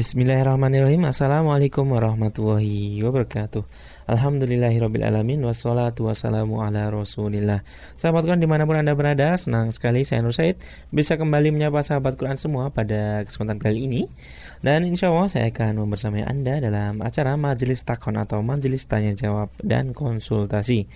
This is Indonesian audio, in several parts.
Bismillahirrahmanirrahim. Assalamualaikum warahmatullahi wabarakatuh. Alhamdulillahirrabbilalamin Wassalatu wassalamu ala rasulillah. Sahabat Quran di mana pun anda berada Senang sekali saya Nur Said Bisa kembali menyapa sahabat Quran semua pada kesempatan kali ini. Dan insya Allah saya akan membersamai anda dalam acara Majelis Takon atau Majelis Tanya Jawab dan Konsultasi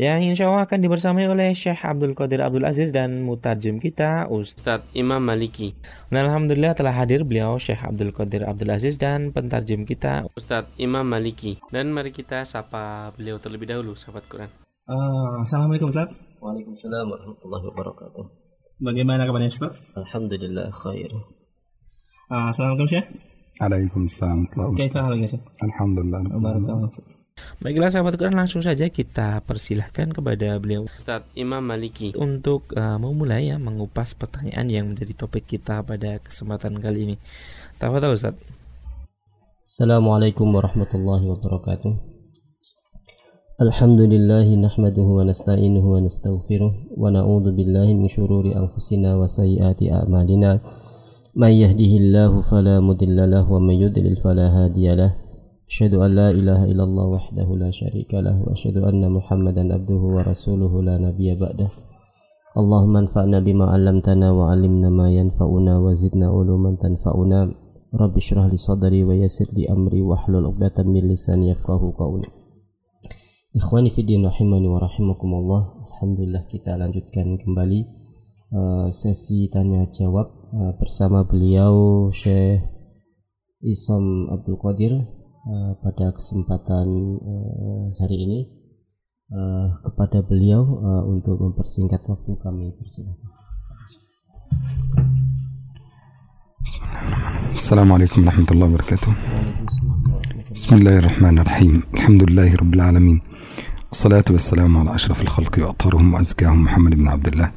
yang insya Allah akan dibersamai oleh Syekh Abdul Qadir Abdul Aziz dan mutarjem kita Ustadz Imam Maliki. Dan Alhamdulillah telah hadir beliau Syekh Abdul Qadir Abdul Aziz dan pentarjem kita Ustadz Imam Maliki. Dan mari kita sapa beliau terlebih dahulu sahabat Quran. Uh, Assalamualaikum Ustaz. Waalaikumsalam warahmatullahi wabarakatuh. Bagaimana kabarnya Ustaz? Alhamdulillah khair. Uh, Assalamualaikum Syekh. Waalaikumsalam. Kaifa halnya Syekh? Alhamdulillah. Barakallahu Baiklah sahabat Quran langsung saja kita persilahkan kepada beliau Ustadz Imam Maliki untuk uh, memulai ya mengupas pertanyaan yang menjadi topik kita pada kesempatan kali ini. Tafadhol Ustaz. Assalamualaikum warahmatullahi wabarakatuh. Alhamdulillah nahmaduhu wa nasta'inuhu wa nastaghfiruh wa na'udzu billahi min syururi anfusina wa sayyiati a'malina. May yahdihillahu fala mudilla lahu wa may yudlil fala hadiya lahu. أشهد أن لا إله إلا الله وحده لا شريك له وأشهد أن محمدا عبده ورسوله لا نبي بعده اللهم انفعنا بما علمتنا وعلمنا ما ينفعنا وزدنا علوما تنفعنا رب اشرح لي صدري ويسر لي أمري واحلل عقدة من لساني يفقه قولي إخواني في الدين رحمني ورحمكم الله الحمد لله kita lanjutkan kembali uh, sesi tanya jawab uh, bersama beliau Syekh Isom Abdul Qadir Eh, pada kesempatan eh, uh, hari ini uh, kepada beliau uh, untuk mempersingkat waktu kami. Persilakan. السلام عليكم ورحمة الله وبركاته بسم الله الرحمن الرحيم الحمد لله رب العالمين الصلاة والسلام على أشرف الخلق وأطهرهم وأزكاهم محمد بن عبد الله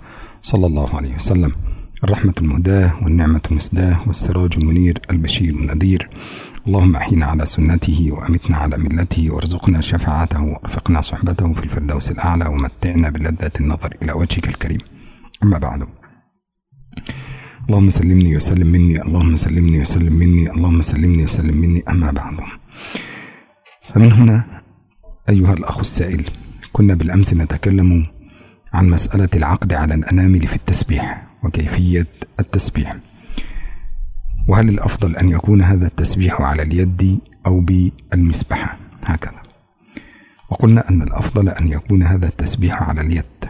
صلى الله عليه وسلم الرحمة المهداة والنعمة المسداة والسراج المنير البشير النذير. اللهم أحينا على سنته وأمتنا على ملته وارزقنا شفاعته وأرفقنا صحبته في الفردوس الأعلى ومتعنا بلذة النظر إلى وجهك الكريم. أما بعد. اللهم سلمني وسلم مني اللهم سلمني وسلم مني اللهم سلمني وسلم مني. أما بعد. فمن هنا أيها الأخ السائل كنا بالأمس نتكلم عن مسألة العقد على الأنامل في التسبيح. وكيفية التسبيح وهل الأفضل أن يكون هذا التسبيح على اليد أو بالمسبحة هكذا وقلنا أن الأفضل أن يكون هذا التسبيح على اليد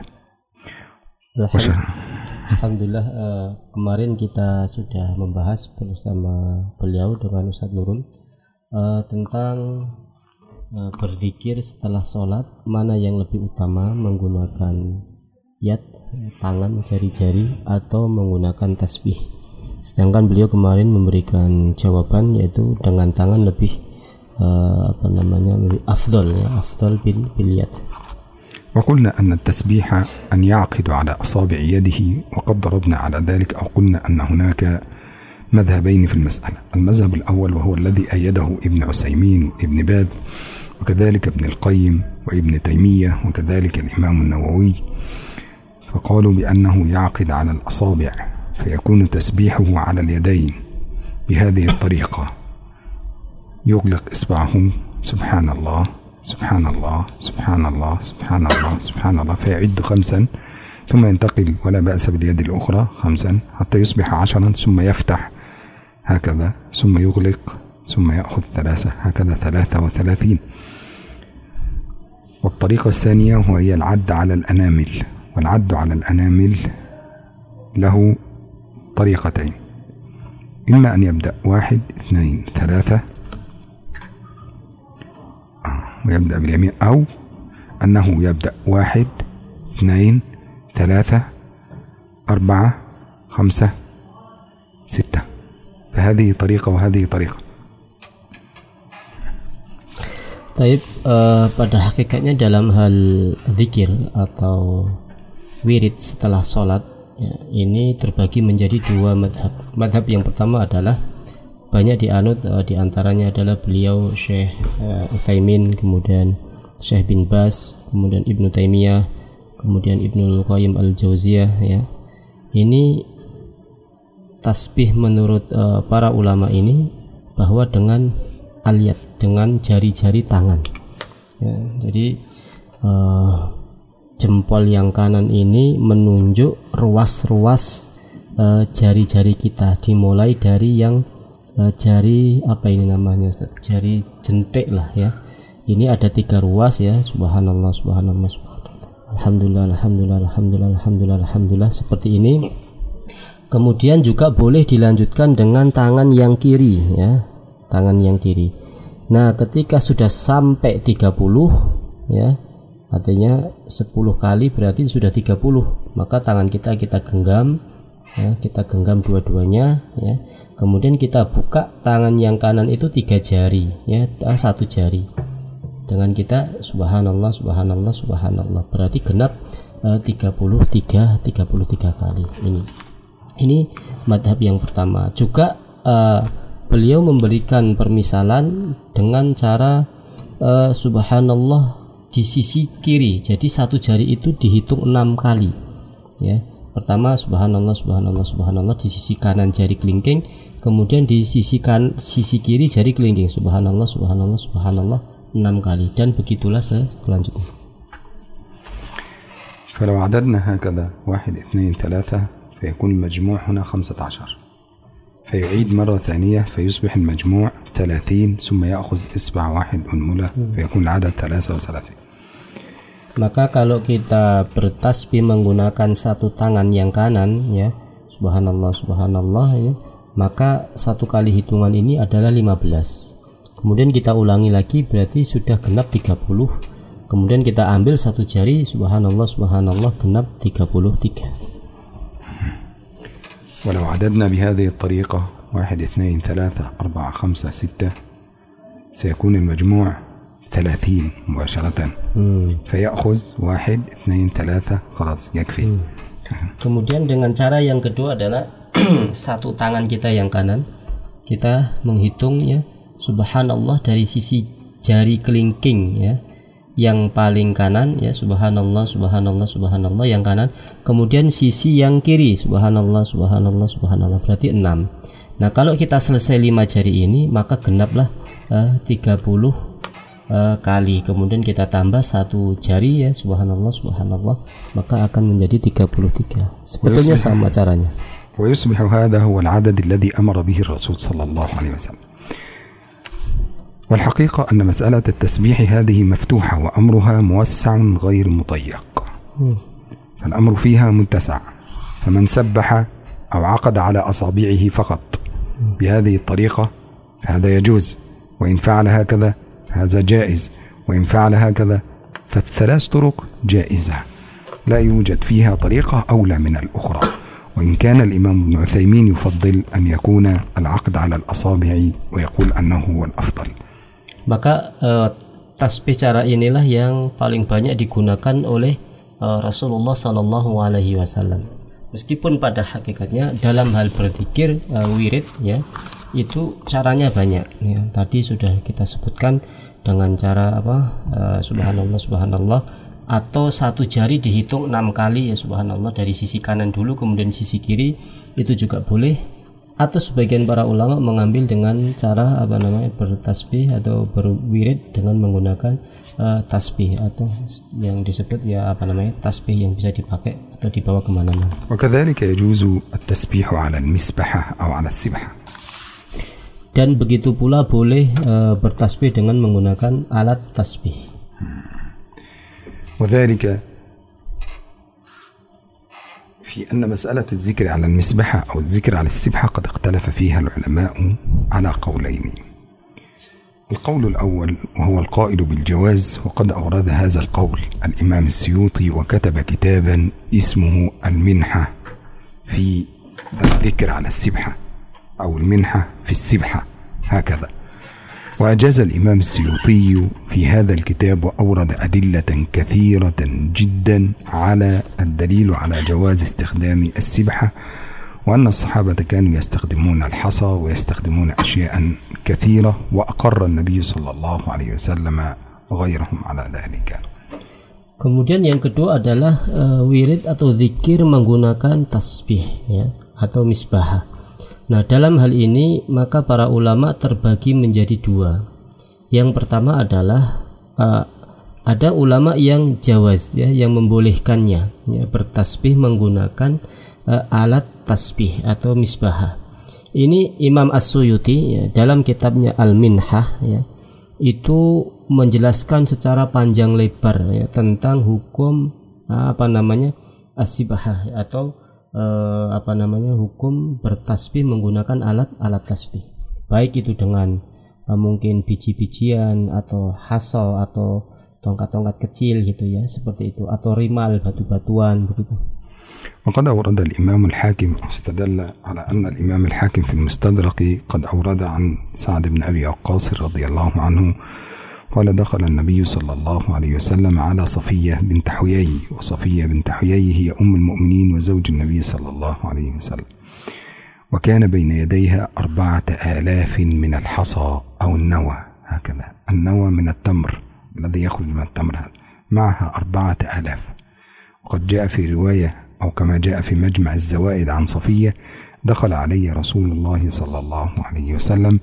Alhamdulillah uh, kemarin kita sudah membahas bersama beliau dengan Ustadz Nurul uh, tentang uh, berzikir setelah sholat mana yang lebih utama menggunakan yad tangan jari-jari atau menggunakan tasbih. Sedangkan beliau kemarin memberikan jawaban yaitu dengan tangan lebih uh, apa namanya lebih afdol ya afdol bil, bil yad وقلنا أن التسبيح أن يعقد على أصابع يده وقد ضربنا على ذلك أو قلنا أن هناك مذهبين في المسألة المذهب الأول وهو الذي أيده ابن عسيمين ابن باذ وكذلك ابن القيم وابن تيمية وكذلك الإمام النووي فقالوا بأنه يعقد على الأصابع فيكون تسبيحه على اليدين بهذه الطريقة. يغلق إصبعه. سبحان الله سبحان الله سبحان الله سبحان الله سبحان الله. فيعد خمسا ثم ينتقل ولا بأس باليد الأخرى خمسا حتى يصبح عشرا ثم يفتح هكذا ثم يغلق ثم يأخذ ثلاثة هكذا ثلاثة وثلاثين. والطريقة الثانية وهي العد على الأنامل. والعد على الأنامل له طريقتين. إما أن يبدأ واحد اثنين ثلاثة. ويبدأ باليمين. أو أنه يبدأ واحد اثنين ثلاثة أربعة خمسة ستة. فهذه طريقة وهذه طريقة. Taib uh, pada hakikatnya dalam hal zikir atau wirid setelah sholat ya, ini terbagi menjadi dua madhab. Madhab yang pertama adalah banyak dianut uh, di antaranya adalah beliau Syekh uh, Utsaimin kemudian Syekh bin Bas kemudian Ibnu Taimiyah kemudian Ibnu Qayyim al Jauziyah ya ini tasbih menurut uh, para ulama ini bahwa dengan aliat dengan jari-jari tangan. Ya, jadi eh, jempol yang kanan ini menunjuk ruas-ruas eh, jari-jari kita dimulai dari yang eh, jari apa ini namanya Ustaz? Jari jentik lah ya. Ini ada tiga ruas ya. Subhanallah, subhanallah, subhanallah. Alhamdulillah, alhamdulillah, alhamdulillah, alhamdulillah, alhamdulillah seperti ini. Kemudian juga boleh dilanjutkan dengan tangan yang kiri ya. Tangan yang kiri. Nah, ketika sudah sampai 30 ya, artinya 10 kali berarti sudah 30 maka tangan kita kita genggam ya, kita genggam dua-duanya ya. Kemudian kita buka tangan yang kanan itu tiga jari ya satu jari. Dengan kita subhanallah subhanallah subhanallah. Berarti genap eh, 33 33 kali. Ini ini madhab yang pertama. Juga eh, beliau memberikan permisalan dengan cara eh, subhanallah di sisi kiri jadi satu jari itu dihitung enam kali ya pertama subhanallah subhanallah subhanallah di sisi kanan jari kelingking kemudian di sisi kan sisi kiri jari kelingking subhanallah subhanallah subhanallah enam kali dan begitulah selanjutnya فلو عددنا هكذا واحد اثنين ثلاثة فيكون المجموع هنا خمسة عشر فيعيد مرة ثانية فيصبح المجموع ثلاثين ثم يأخذ إصبع واحد أنملة فيكون العدد ثلاثة وثلاثين maka kalau kita bertasbih menggunakan satu tangan yang kanan ya subhanallah subhanallah ya maka satu kali hitungan ini adalah 15 kemudian kita ulangi lagi berarti sudah genap 30 kemudian kita ambil satu jari subhanallah subhanallah genap 33 ولو عددنا بهذه الطريقة واحد اثنين ثلاثة أربعة خمسة ستة سيكون المجموع ثلاثين مباشرة فيأخذ واحد اثنين ثلاثة خلاص يكفي Kemudian dengan cara yang kedua adalah satu tangan kita yang kanan kita menghitung ya subhanallah dari sisi jari kelingking ya yang paling kanan ya subhanallah subhanallah subhanallah yang kanan kemudian sisi yang kiri subhanallah subhanallah subhanallah berarti 6 nah kalau kita selesai lima jari ini maka genaplah eh, 30 eh, kali kemudian kita tambah satu jari ya subhanallah subhanallah maka akan menjadi 33 sebetulnya sama caranya ويصبح هذا هو العدد الذي أمر به الرسول صلى الله عليه وسلم والحقيقة أن مسألة التسبيح هذه مفتوحة وأمرها موسع غير مضيق فالأمر فيها متسع فمن سبح أو عقد على أصابعه فقط بهذه الطريقة فهذا يجوز وإن فعل هكذا فهذا جائز وإن فعل هكذا فالثلاث طرق جائزة. لا يوجد فيها طريقة أولى من الأخرى. وإن كان الإمام ابن عثيمين يفضل أن يكون العقد على الأصابع ويقول أنه هو الأفضل. Maka eh, tasbih cara inilah yang paling banyak digunakan oleh eh, Rasulullah Sallallahu Alaihi Wasallam. Meskipun pada hakikatnya dalam hal berzikir eh, wirid ya itu caranya banyak. Ya, tadi sudah kita sebutkan dengan cara apa eh, Subhanallah Subhanallah atau satu jari dihitung enam kali ya Subhanallah dari sisi kanan dulu kemudian sisi kiri itu juga boleh atau sebagian para ulama mengambil dengan cara apa namanya bertasbih atau berwirid dengan menggunakan uh, tasbih atau yang disebut ya apa namanya tasbih yang bisa dipakai atau dibawa kemana-mana. وكذلك يجوز التسبيح على المسبحة أو على السبحة Dan begitu pula boleh uh, bertasbih dengan menggunakan alat tasbih. وذلك في أن مسألة الذكر على المسبحة أو الذكر على السبحة قد اختلف فيها العلماء على قولين. القول الأول وهو القائل بالجواز وقد أورد هذا القول الإمام السيوطي وكتب كتابا اسمه المنحة في الذكر على السبحة أو المنحة في السبحة. هكذا. وأجاز الإمام السيوطي في هذا الكتاب وأورد أدلة كثيرة جدا على الدليل على جواز استخدام السبحة وأن الصحابة كانوا يستخدمون الحصى ويستخدمون أشياء كثيرة وأقر النبي صلى الله عليه وسلم غيرهم على ذلك Kemudian yang kedua adalah uh, wirid atau zikir menggunakan tasbih ya atau misbah. Nah, dalam hal ini maka para ulama terbagi menjadi dua. Yang pertama adalah uh, ada ulama yang jawaz ya, yang membolehkannya ya, bertasbih menggunakan uh, alat tasbih atau misbah. Ini Imam As-Suyuti ya, dalam kitabnya Al-Minhah ya, itu menjelaskan secara panjang lebar ya, tentang hukum apa namanya asibah atau eh, apa namanya hukum bertasbih menggunakan alat-alat tasbih baik itu dengan eh, mungkin biji-bijian atau hasal atau tongkat-tongkat kecil gitu ya seperti itu atau rimal batu-batuan begitu وقد أورد الإمام الحاكم استدل على أن الإمام الحاكم في المستدرك قد أورد عن سعد بن أبي وقاص رضي الله عنه قال دخل النبي صلى الله عليه وسلم على صفية بنت حيي وصفية بنت حيي هي أم المؤمنين وزوج النبي صلى الله عليه وسلم. وكان بين يديها أربعة آلاف من الحصى أو النوى هكذا. النوى من التمر الذي يخرج من التمر هذا معها أربعة آلاف. وقد جاء في رواية أو كما جاء في مجمع الزوائد عن صفية دخل علي رسول الله صلى الله عليه وسلم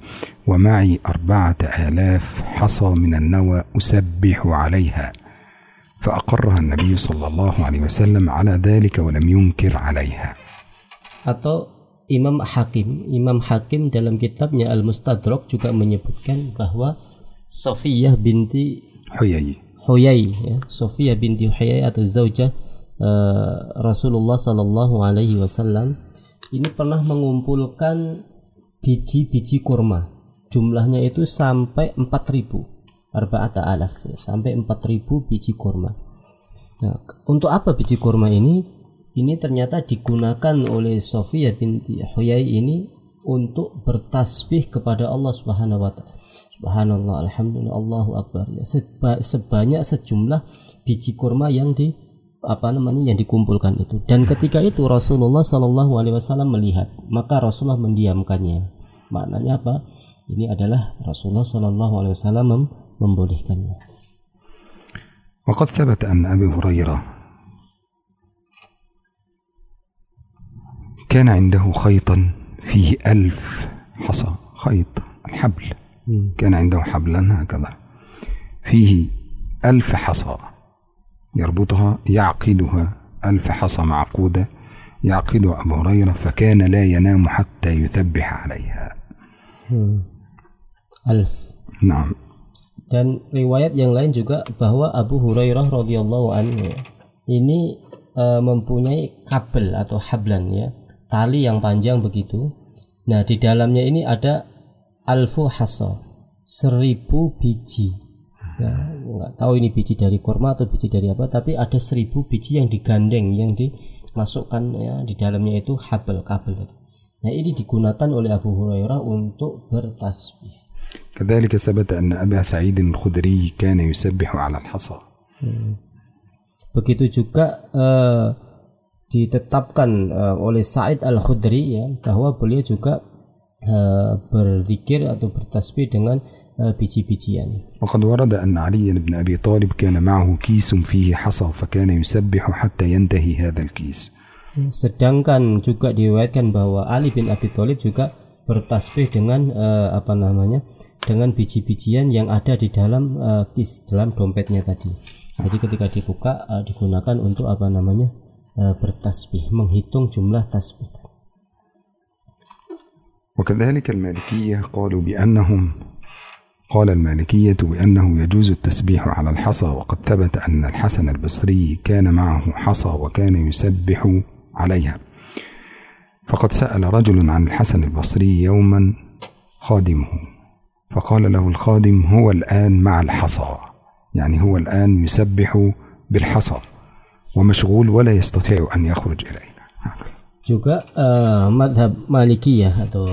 ومعي أربعة آلاف حصى من النوى أسبح عليها فأقرها النبي صلى الله عليه وسلم على ذلك ولم ينكر عليها atau Imam Hakim Imam Hakim dalam kitabnya Al Mustadrak juga menyebutkan bahwa Sofiyah binti حيي Huyai ya Sofiyah binti Huyai atau zaujah eh, Rasulullah Sallallahu Alaihi Wasallam ini pernah mengumpulkan biji-biji kurma jumlahnya itu sampai 4000 arba'ata alaf ya, sampai 4000 biji kurma nah, untuk apa biji kurma ini ini ternyata digunakan oleh Sofia binti Huyai ini untuk bertasbih kepada Allah Subhanahu wa taala. Subhanallah, alhamdulillah, Allahu akbar. Ya, seba- sebanyak sejumlah biji kurma yang di apa namanya yang dikumpulkan itu. Dan ketika itu Rasulullah Shallallahu alaihi wasallam melihat, maka Rasulullah mendiamkannya. Maknanya apa? Ini adalah Rasulullah Shallallahu alaihi wasallam mem- membolehkannya. وقد ثبت أن أبي هريرة كان عنده خيطا فيه ألف حصى خيط الحبل كان عنده حبلا هكذا فيه ألف حصى يربطها يعقدها ألف حصى معقودة يعقدها أبو هريرة فكان لا ينام حتى يثبح عليها Alf. نعم Dan riwayat yang lain juga bahwa Abu Hurairah radhiyallahu anhu ini eh, mempunyai kabel atau hablan ya, tali yang panjang begitu. Nah, di dalamnya ini ada alfu hasa, seribu biji. Ya, nggak tahu ini biji dari kurma atau biji dari apa, tapi ada seribu biji yang digandeng, yang dimasukkan ya di dalamnya itu habel kabel tadi. Nah, ini digunakan oleh Abu Hurairah untuk bertasbih. كذلك ثبت أن أبا سعيد الخدري كان يسبح على الحصى Begitu juga eh, ditetapkan eh, oleh Said Al Khudri ya bahwa beliau juga eh, berzikir atau bertasbih dengan eh, biji-bijian. وقد ورد أن علي بن أبي طالب كان معه كيس فيه حصى فكان يسبح حتى ينتهي هذا الكيس Sedangkan juga diriwayatkan bahwa Ali bin Abi Thalib juga bertasbih dengan eh, apa namanya dengan biji-bijian yang ada di dalam eh, kis dalam dompetnya tadi. Jadi ketika dibuka eh, digunakan untuk apa namanya eh, bertasbih, menghitung jumlah tasbih. وكذلك المالكية قالوا بأنهم قال المالكية بأنه يجوز التسبيح على الحصى وقد ثبت أن الحسن البصري كان معه حصى وكان يسبح عليها. فقد سأل رجل عن الحسن البصري يوما خادمه فقال له الخادم هو الآن مع الحصى. يعني هو الآن يسبح بالحصى ومشغول ولا يستطيع أن يخرج إلينا juga eh, madhab Malikiyah atau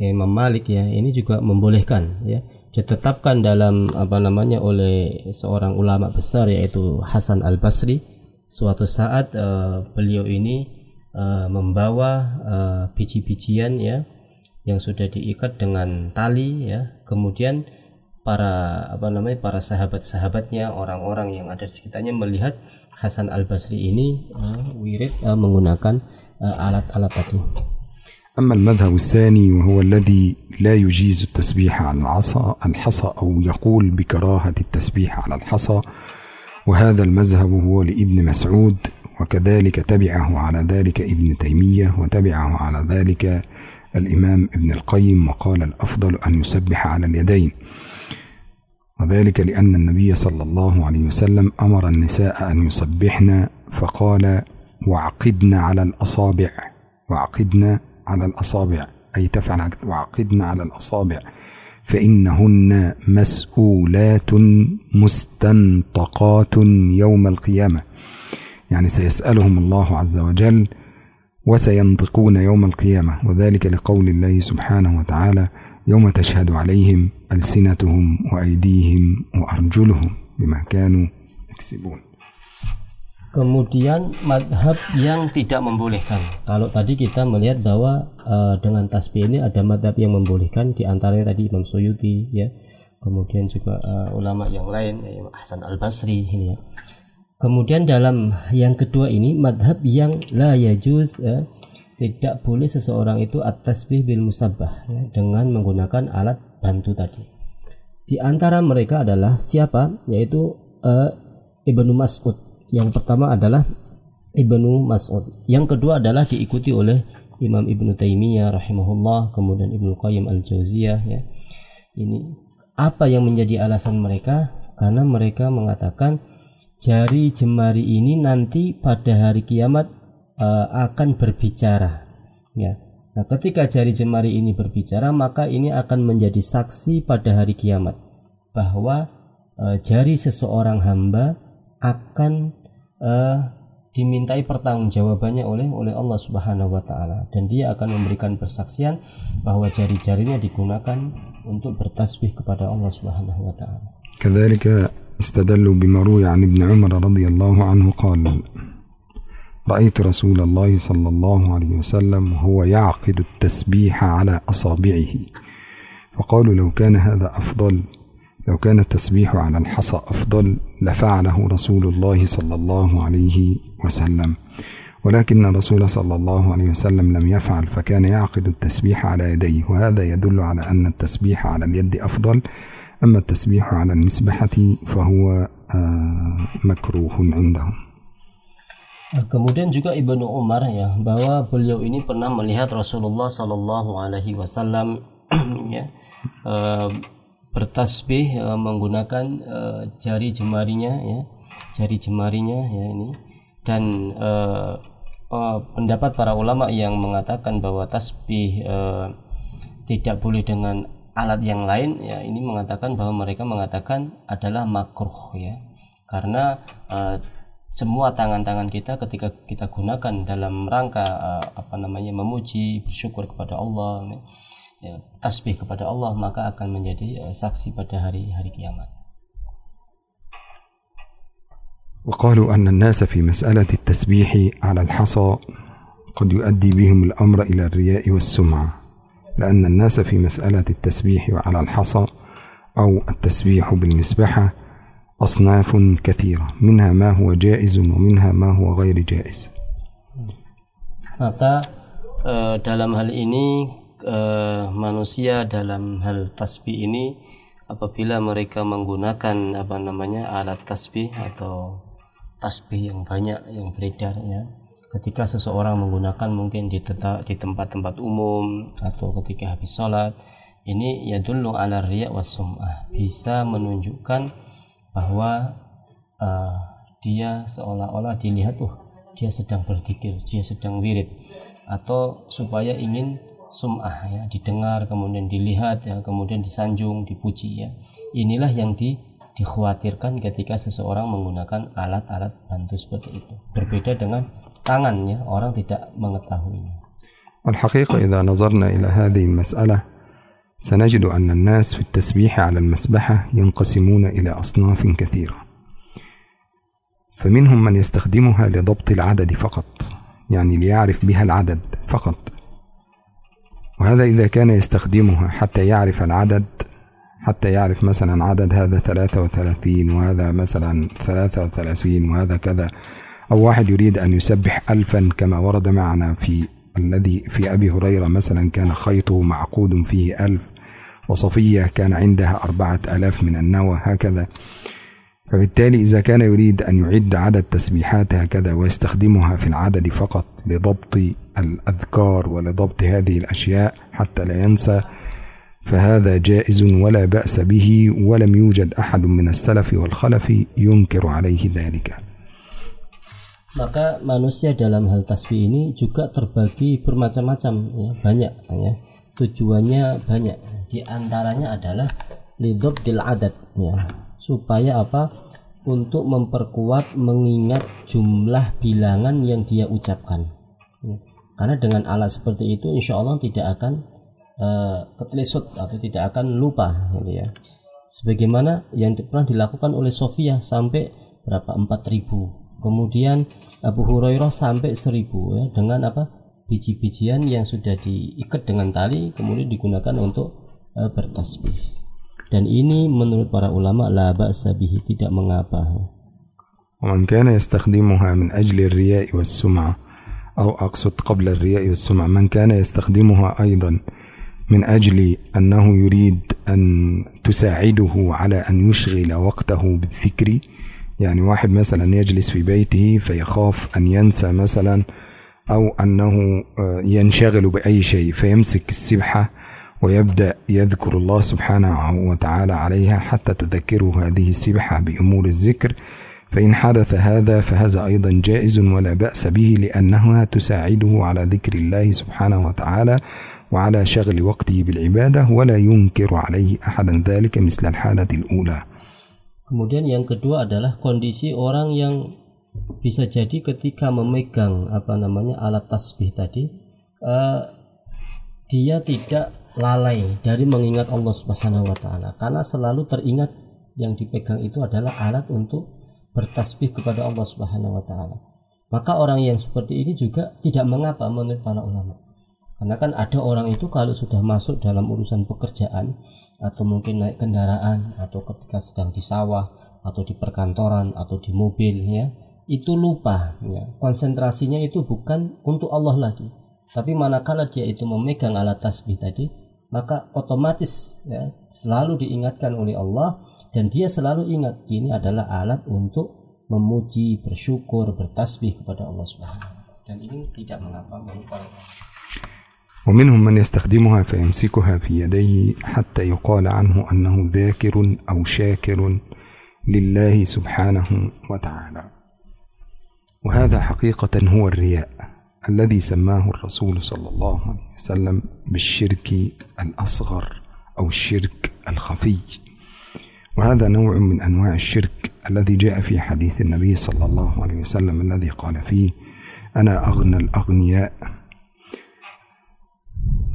Imam Malik ya ini juga membolehkan ya. Ditetapkan dalam apa namanya oleh seorang ulama besar yaitu Hasan Al Basri suatu saat eh, beliau ini eh, membawa eh, biji-bijian ya yang sudah diikat dengan tali ya kemudian para apa namanya para sahabat-sahabatnya orang-orang yang ada di sekitarnya melihat Hasan Al Basri ini eh, wirid eh, menggunakan alat-alat tadi. أما المذهب الثاني وهو الذي لا يجيز التسبيح على العصا الحصى أو يقول بكراهة التسبيح على الحصى وهذا المذهب هو لابن مسعود وكذلك تبعه على ذلك ابن تيمية وتبعه على ذلك الإمام ابن القيم وقال الأفضل أن يسبح على اليدين. وذلك لأن النبي صلى الله عليه وسلم أمر النساء أن يسبحن فقال وعقدن على الأصابع وعقدن على الأصابع أي تفعل وعقدن على الأصابع فإنهن مسؤولات مستنطقات يوم القيامة. يعني سيسألهم الله عز وجل وسينطقون يوم القيامة وذلك لقول الله سبحانه وتعالى يوم تشهد عليهم ألسنتهم وأيديهم وأرجلهم بما كانوا يكسبون. Kemudian madhab yang tidak membolehkan. Kalau tadi kita melihat bahwa uh, dengan tasbih ini ada madhab yang membolehkan di antaranya tadi Imam Suyuti ya. Kemudian juga uh, ulama yang lain ya, Hasan Al Basri ini ya. Kemudian dalam yang kedua ini madhab yang la yajuz ya, tidak boleh seseorang itu atas tasbih bil musabbah ya, dengan menggunakan alat bantu tadi. Di antara mereka adalah siapa? Yaitu uh, Ibnu Mas'ud yang pertama adalah Ibnu Mas'ud. Yang kedua adalah diikuti oleh Imam Ibnu Taimiyah rahimahullah, kemudian Ibnu Qayyim Al-Jauziyah ya. Ini apa yang menjadi alasan mereka? Karena mereka mengatakan jari jemari ini nanti pada hari kiamat uh, akan berbicara ya. Nah, ketika jari jemari ini berbicara, maka ini akan menjadi saksi pada hari kiamat bahwa uh, jari seseorang hamba akan uh, dimintai pertanggungjawabannya oleh oleh Allah Subhanahu wa taala dan dia akan memberikan persaksian bahwa jari-jarinya digunakan untuk bertasbih kepada Allah Subhanahu wa taala. كذلك استدلوا بما روي عن ابن عمر رضي الله عنه قال رأيت رسول الله صلى الله عليه وسلم هو يعقد التسبيح على أصابعه فقالوا لو كان هذا أفضل لو كان التسبيح على الحصى أفضل لفعله رسول الله صلى الله عليه وسلم. ولكن الرسول صلى الله عليه وسلم لم يفعل فكان يعقد التسبيح على يديه. وهذا يدل على أن التسبيح على اليد أفضل. أما التسبيح على المسبحة فهو مكروه عندهم. Kemudian juga Ibnu Umar ya bahwa beliau ini pernah melihat Rasulullah Shallallahu Alaihi Wasallam ya bertasbih uh, menggunakan uh, jari jemarinya ya. Jari jemarinya ya ini. Dan uh, uh, pendapat para ulama yang mengatakan bahwa tasbih uh, tidak boleh dengan alat yang lain ya ini mengatakan bahwa mereka mengatakan adalah makruh ya. Karena uh, semua tangan-tangan kita ketika kita gunakan dalam rangka uh, apa namanya memuji bersyukur kepada Allah ya, ya, tasbih kepada Allah maka akan menjadi uh, saksi pada hari hari kiamat. وقالوا أن الناس في مسألة التسبيح على الحصى قد يؤدي بهم الأمر إلى الرياء والسمعة لأن الناس في مسألة التسبيح على الحصى أو التسبيح بالمسبحة أصناف كثيرة منها ما هو جائز ومنها ما هو غير جائز maka uh, dalam hal ini uh, manusia dalam hal tasbih ini apabila mereka menggunakan apa namanya alat tasbih atau tasbih yang banyak yang beredar ya. Ketika seseorang menggunakan mungkin di tempat-tempat umum atau ketika habis sholat ini ya dulu ala riya wasum'ah bisa menunjukkan bahwa uh, dia seolah-olah dilihat oh dia sedang berzikir dia sedang wirid. Atau supaya ingin sum'ah ya didengar kemudian dilihat ya kemudian disanjung dipuji ya inilah yang di dikhawatirkan ketika seseorang menggunakan alat-alat bantu seperti itu berbeda dengan tangannya orang tidak mengetahuinya الحقيقة إذا نظرنا إلى هذه المسألة سنجد أن الناس في التسبيح على المسبحة ينقسمون إلى أصناف كثيرة فمنهم من يستخدمها لضبط العدد فقط يعني ليعرف بها العدد فقط وهذا إذا كان يستخدمها حتى يعرف العدد حتى يعرف مثلا عدد هذا ثلاثة وثلاثين وهذا مثلا ثلاثة وثلاثين وهذا كذا أو واحد يريد أن يسبح ألفا كما ورد معنا في الذي في أبي هريرة مثلا كان خيطه معقود فيه ألف وصفية كان عندها أربعة ألاف من النوى هكذا. فبالتالي إذا كان يريد أن يعد عدد تسبيحات هكذا ويستخدمها في العدد فقط لضبط الأذكار ولضبط هذه الأشياء حتى لا ينسى فهذا جائز ولا بأس به ولم يوجد أحد من السلف والخلف ينكر عليه ذلك. Maka manusia dalam hal tasbih ini juga terbagi bermacam-macam ya banyak ya. Tujuannya banyak. Di antaranya adalah lidobdil adat ya. Supaya apa? Untuk memperkuat mengingat jumlah bilangan yang dia ucapkan. Ya. karena dengan alat seperti itu insya Allah tidak akan uh, ketelisut atau tidak akan lupa gitu ya. Sebagaimana yang pernah dilakukan oleh Sofia sampai berapa? 4000 kemudian Abu Hurairah sampai 1000 ya dengan apa? Biji-bijian yang sudah diikat dengan tali kemudian digunakan untuk uh, bertasbih dan ini menurut para ulama la ba'sa bihi tidak mengapa. ومن كان يستخدمها من أجل الرياء والسمعة أو أقصد قبل الرياء والسمعة من كان يستخدمها أيضا من أجل أنه يريد أن تساعده على أن يشغل وقته بالذكر يعني واحد مثلا يجلس في بيته فيخاف أن ينسى مثلا أو أنه آه، ينشغل بأي شيء فيمسك السبحة ويبدأ يذكر الله سبحانه وتعالى عليها حتى تذكره هذه السبحة بأمور الذكر. فإن حدث هذا فهذا أيضا جائز ولا بأس به لأنها تساعده على ذكر الله سبحانه وتعالى وعلى شغل وقته بالعبادة ولا ينكر عليه أحدا ذلك مثل الحالة الأولى. Kemudian yang kedua adalah kondisi orang yang bisa jadi ketika memegang apa namanya alat tasbih tadi eh, dia tidak lalai dari mengingat Allah Subhanahu wa taala karena selalu teringat yang dipegang itu adalah alat untuk bertasbih kepada Allah Subhanahu wa taala. Maka orang yang seperti ini juga tidak mengapa menurut para ulama. Karena kan ada orang itu kalau sudah masuk dalam urusan pekerjaan atau mungkin naik kendaraan atau ketika sedang di sawah atau di perkantoran atau di mobil ya, itu lupa ya. Konsentrasinya itu bukan untuk Allah lagi. Tapi manakala dia itu memegang alat tasbih tadi, maka otomatis ya, selalu diingatkan oleh Allah dan dia selalu ingat ini adalah alat untuk memuji, bersyukur, bertasbih kepada Allah Subhanahu dan ini tidak mengapa menurut ومنهم من يستخدمها فيمسكها في يديه حتى يقال عنه أنه ذاكر أو شاكر لله سبحانه وتعالى وهذا حقيقة هو الرياء الذي سماه الرسول صلى الله عليه وسلم بالشرك الأصغر أو الشرك الخفي. وهذا نوع من أنواع الشرك الذي جاء في حديث النبي صلى الله عليه وسلم الذي قال فيه أنا أغنى الأغنياء.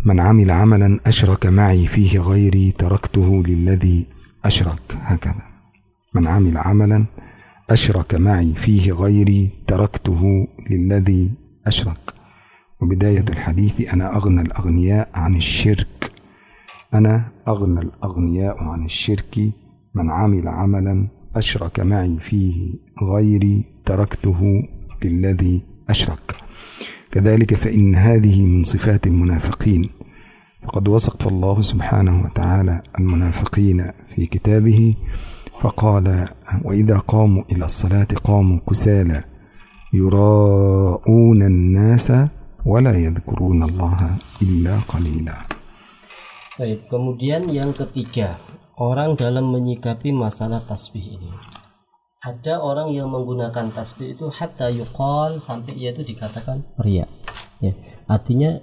من عمل عملا أشرك معي فيه غيري تركته للذي أشرك. هكذا. من عمل عملا أشرك معي فيه غيري تركته للذي أشرك وبداية الحديث أنا أغنى الأغنياء عن الشرك. أنا أغنى الأغنياء عن الشرك. من عمل عملا أشرك معي فيه غيري تركته للذي أشرك. كذلك فإن هذه من صفات المنافقين. فقد وصف الله سبحانه وتعالى المنافقين في كتابه فقال وإذا قاموا إلى الصلاة قاموا كسالى. يراءون الناس ولا يذكرون الله إلا قليلا Baik, kemudian yang ketiga, orang dalam menyikapi masalah tasbih ini. Ada orang yang menggunakan tasbih itu hatta yuqal sampai ia itu dikatakan ria. Ya, artinya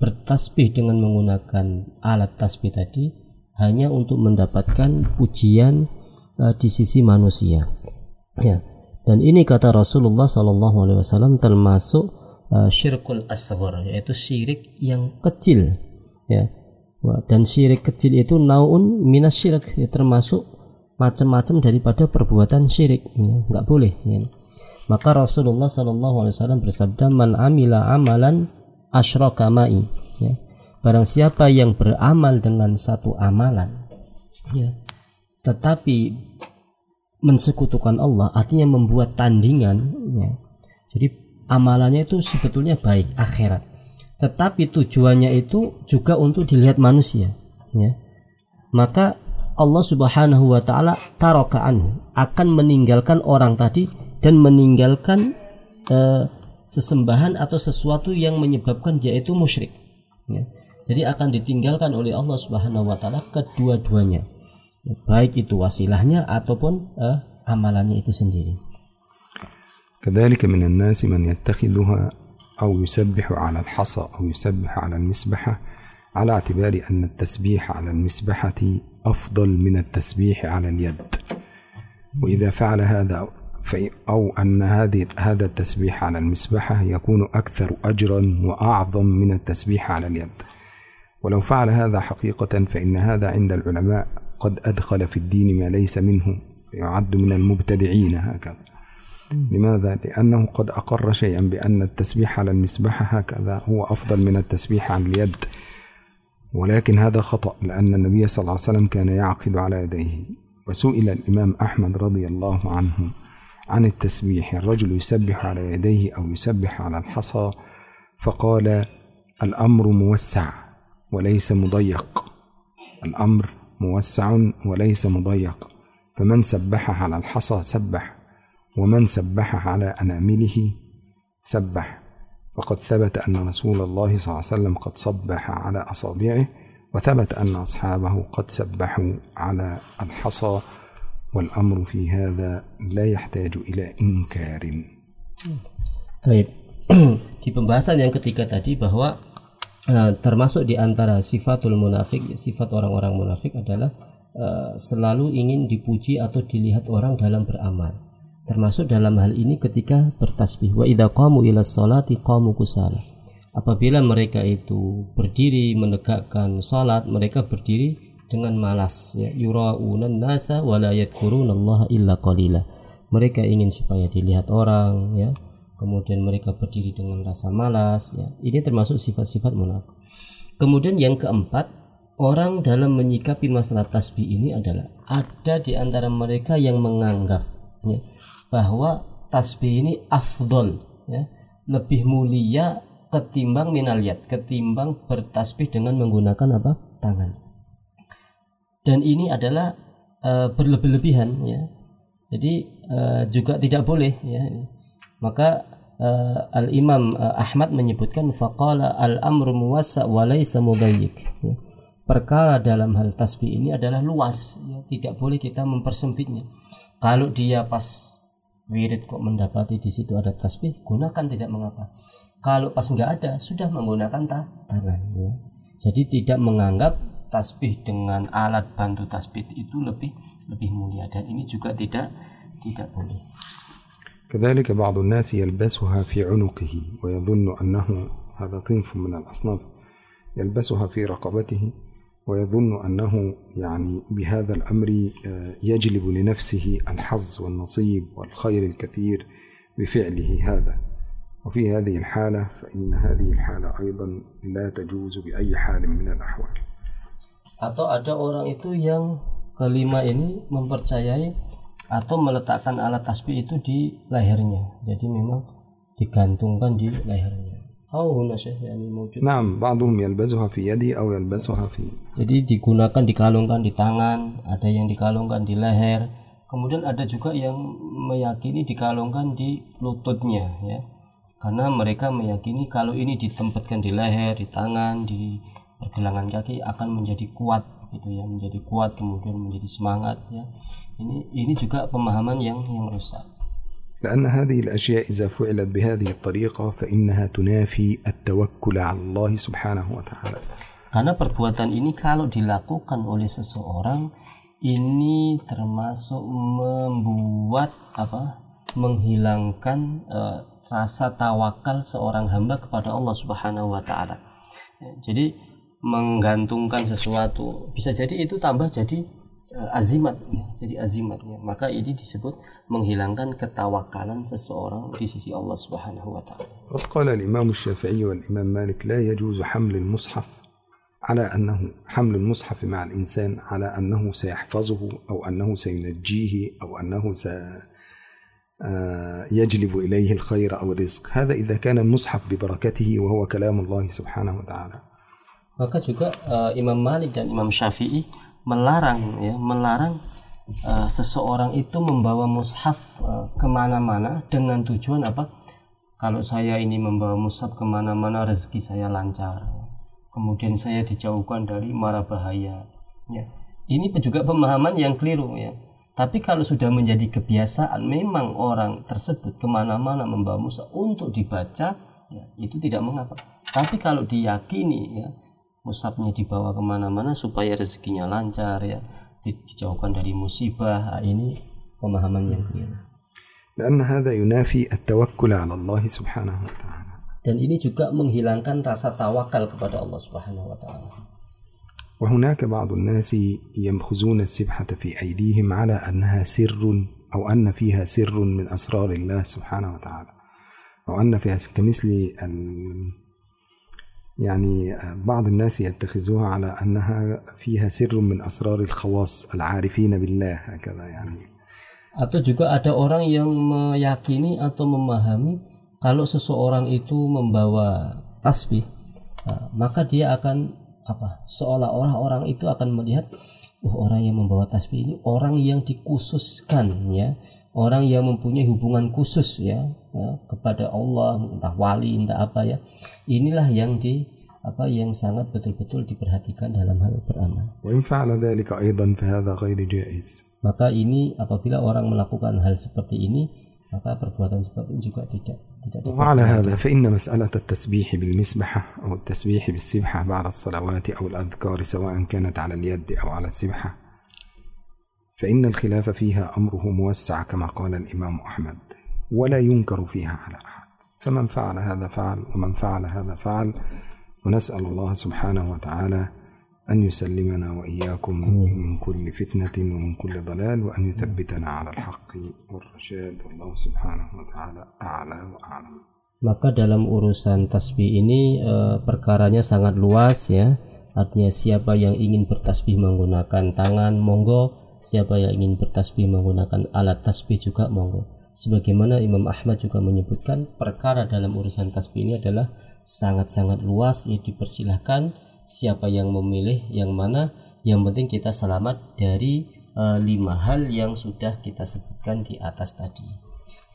bertasbih dengan menggunakan alat tasbih tadi hanya untuk mendapatkan pujian uh, di sisi manusia. Ya. dan ini kata Rasulullah Shallallahu Alaihi Wasallam termasuk uh, syirkul asghar yaitu syirik yang kecil. Ya. Dan syirik kecil itu naun minas syirik ya, termasuk macam-macam daripada perbuatan syirik. Ya, nggak boleh. Ya. Maka Rasulullah Shallallahu Alaihi Wasallam bersabda, "Man amila amalan asyraka ma'i." Ya. Barang siapa yang beramal dengan satu amalan, ya, tetapi mensekutukan Allah artinya membuat tandingan ya. jadi amalannya itu sebetulnya baik akhirat tetapi tujuannya itu juga untuk dilihat manusia ya maka Allah Subhanahu wa taala tarokaan akan meninggalkan orang tadi dan meninggalkan eh, sesembahan atau sesuatu yang menyebabkan dia itu musyrik ya. jadi akan ditinggalkan oleh Allah Subhanahu wa taala kedua-duanya Ya, baik itu wasilahnya ataupun eh, amalannya itu sendiri. كذلك من الناس من يتخذها أو يسبح على الحصى أو يسبح على المسبحة على اعتبار أن التسبيح على المسبحة أفضل من التسبيح على اليد. وإذا فعل هذا أو أن هذه هذا التسبيح على المسبحة يكون أكثر أجرا وأعظم من التسبيح على اليد. ولو فعل هذا حقيقة فإن هذا عند العلماء قد أدخل في الدين ما ليس منه يعد من المبتدعين هكذا. لماذا؟ لأنه قد أقر شيئا بأن التسبيح على المسبحة هكذا هو أفضل من التسبيح على اليد. ولكن هذا خطأ لأن النبي صلى الله عليه وسلم كان يعقد على يديه. وسئل الإمام أحمد رضي الله عنه عن التسبيح الرجل يسبح على يديه أو يسبح على الحصى؟ فقال الأمر موسع وليس مضيق. الأمر موسع وليس مضيق فمن سبح على الحصى سبح ومن سبح على أنامله سبح وقد ثبت أن رسول الله صلى الله عليه وسلم قد صبح على أصابعه وثبت أن أصحابه قد سبحوا على الحصى والأمر في هذا لا يحتاج إلى إنكار Baik. di pembahasan yang ketiga tadi bahwa eh, termasuk di antara sifatul munafik, sifat orang-orang munafik adalah eh, selalu ingin dipuji atau dilihat orang dalam beramal. Termasuk dalam hal ini ketika bertasbih. Wa idza qamu ila sholati qamu kusala. Apabila mereka itu berdiri menegakkan salat, mereka berdiri dengan malas ya. Yura'unan nasa wa la yadhkurunallaha illa qalila. Mereka ingin supaya dilihat orang ya kemudian mereka berdiri dengan rasa malas ya. Ini termasuk sifat-sifat munafik. Kemudian yang keempat orang dalam menyikapi masalah tasbih ini adalah ada di antara mereka yang menganggap ya, bahwa tasbih ini afdol ya lebih mulia ketimbang minal yad ketimbang bertasbih dengan menggunakan apa? Tangan. Dan ini adalah eh, berlebih-lebihan ya. Jadi eh, juga tidak boleh ya maka uh, al Imam uh, Ahmad menyebutkan faqala al amru muwassa wa laysa mudayyiq ya. perkara dalam hal tasbih ini adalah luas ya. tidak boleh kita mempersempitnya kalau dia pas wirid kok mendapati di situ ada tasbih gunakan tidak mengapa kalau pas nggak ada sudah menggunakan ta tangan ya. jadi tidak menganggap tasbih dengan alat bantu tasbih itu lebih lebih mulia dan ini juga tidak tidak boleh كذلك بعض الناس يلبسها في عنقه ويظن أنه هذا صنف من الأصناف يلبسها في رقبته ويظن أنه يعني بهذا الأمر آه، يجلب لنفسه الحظ والنصيب والخير الكثير بفعله هذا. وفي هذه الحالة فإن هذه الحالة أيضا لا تجوز بأي حال من الأحوال. Atau ada orang itu yang kelima ini mempercayai atau meletakkan alat tasbih itu di lehernya jadi memang digantungkan di lehernya oh huna syekh yani mewujud نعم بعضهم يلبسها في يده أو يلبسها في jadi digunakan dikalungkan di tangan ada yang dikalungkan di leher kemudian ada juga yang meyakini dikalungkan di lututnya ya karena mereka meyakini kalau ini ditempatkan di leher di tangan di pergelangan kaki akan menjadi kuat gitu ya menjadi kuat kemudian menjadi semangat ya ini ini juga pemahaman yang yang rusak لأن هذه الأشياء إذا فعلت بهذه الطريقة فإنها تنافي التوكل على الله سبحانه وتعالى karena perbuatan ini kalau dilakukan oleh seseorang ini termasuk membuat apa menghilangkan eh, rasa tawakal seorang hamba kepada Allah Subhanahu wa taala. Ya, Jadi menggantungkan sesuatu bisa jadi itu tambah jadi eh, azimat ya, jadi azimat ya. Maka ini disebut menghilangkan ketawakalan seseorang di sisi Allah Subhanahu wa taala. وقد قال الإمام الشافعي والإمام مالك لا يجوز حمل المصحف على أنه حمل المصحف مع الإنسان على أنه سيحفظه أو أنه سينجيه أو أنه يجلب إليه الخير أو الرزق هذا إذا كان المصحف ببركته وهو كلام الله سبحانه وتعالى Maka juga eh, Imam Malik dan Imam Syafi'i melarang ya, melarang eh, seseorang itu membawa mushaf eh, ke mana-mana dengan tujuan apa? Kalau saya ini membawa mushaf ke mana-mana rezeki saya lancar, kemudian saya dijauhkan dari mara bahaya. Ya, ini juga pemahaman yang keliru ya. Tapi kalau sudah menjadi kebiasaan, memang orang tersebut ke mana-mana membawa mushaf untuk dibaca, ya, itu tidak mengapa. Tapi kalau diyakini ya, musabnya dibawa kemana-mana supaya rezekinya lancar ya di- dijauhkan dari musibah Nah, ini pemahaman yang keliru لأن هذا ينافي التوكل على الله سبحانه وتعالى dan ini juga menghilangkan rasa tawakal kepada Allah Subhanahu wa taala وهناك بعض الناس يمخزون السبحة في أيديهم على أنها سر أو أن فيها سر من أسرار الله سبحانه وتعالى أو أن فيها كمثل ال يعني بعض الناس يتخذوها على أنها فيها سر من أسرار الخواص العارفين بالله هكذا يعني atau juga ada orang yang meyakini atau memahami kalau seseorang itu membawa tasbih nah, maka dia akan apa seolah-olah orang itu akan melihat oh orang yang membawa tasbih ini orang yang dikhususkan ya orang yang mempunyai hubungan khusus ya, ya kepada Allah entah wali entah apa ya inilah yang di apa yang sangat betul-betul diperhatikan dalam hal beramal وإن فعل ذلك أيضا فهذا غير جائز maka ini apabila orang melakukan hal seperti ini maka perbuatan seperti ini juga tidak tidak dapat وعلى هذا فإن مسألة التسبيح بالمسبحة أو التسبيح بالسبحة بعد الصلوات أو الأذكار سواء كانت على اليد أو على السبحة فإن الخلاف فيها أمره موسع كما قال الإمام أحمد ولا ينكر فيها على أحد. فمن فعل هذا فعل ومن فعل هذا فعل ونسأل الله سبحانه وتعالى أن يسلمنا وإياكم من كل فتنة ومن كل ضلال وأن يثبتنا على الحق والرشاد. والله سبحانه وتعالى أعلى وأعلم. Maka dalam urusan tasbih ini eh, perkaranya sangat luas ya. Artinya siapa yang ingin bertasbih menggunakan tangan monggo siapa yang ingin bertasbih menggunakan alat tasbih juga monggo. Sebagaimana Imam Ahmad juga menyebutkan perkara dalam urusan tasbih ini adalah sangat-sangat luas ya dipersilahkan siapa yang memilih yang mana. Yang penting kita selamat dari eh, lima hal yang sudah kita sebutkan di atas tadi.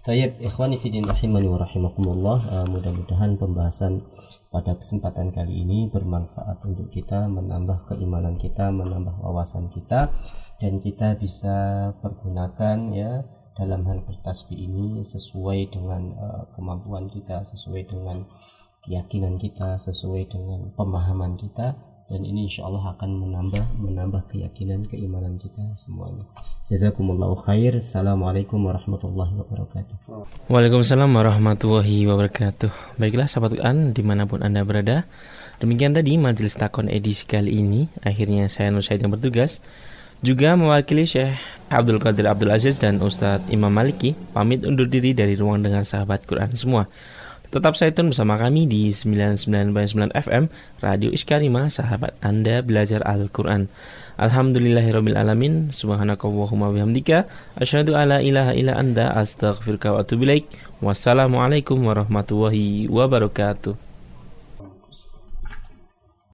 Tayyib ikhwani fidin rahimani wa rahimakumullah. Eh, mudah-mudahan pembahasan pada kesempatan kali ini bermanfaat untuk kita menambah keimanan kita menambah wawasan kita dan kita bisa pergunakan ya dalam hal bertasbih ini sesuai dengan eh, kemampuan kita sesuai dengan keyakinan kita sesuai dengan pemahaman kita. Dan ini insya Allah akan menambah menambah keyakinan keimanan kita semuanya. Jazakumullahu khair. Assalamualaikum warahmatullahi wabarakatuh. Waalaikumsalam warahmatullahi wabarakatuh. Baiklah sahabat Quran di mana pun anda berada. Demikian tadi majelis takon edisi kali ini. Akhirnya saya Nur Said yang bertugas Juga mewakili Syekh Abdul Qadir Abdul Aziz dan Ustadz Imam Maliki Pamit undur diri dari ruang dengar sahabat Quran semua. Tetap saya tune bersama kami di 99.9 FM Radio Iskarima Sahabat Anda Belajar Al-Quran. Alhamdulillahirrabbilalamin Subhanakallahumma bihamdika Asyhadu ala ilaha illa anda Astaghfirka wa atubu ilaik. Wassalamualaikum warahmatullahi wabarakatuh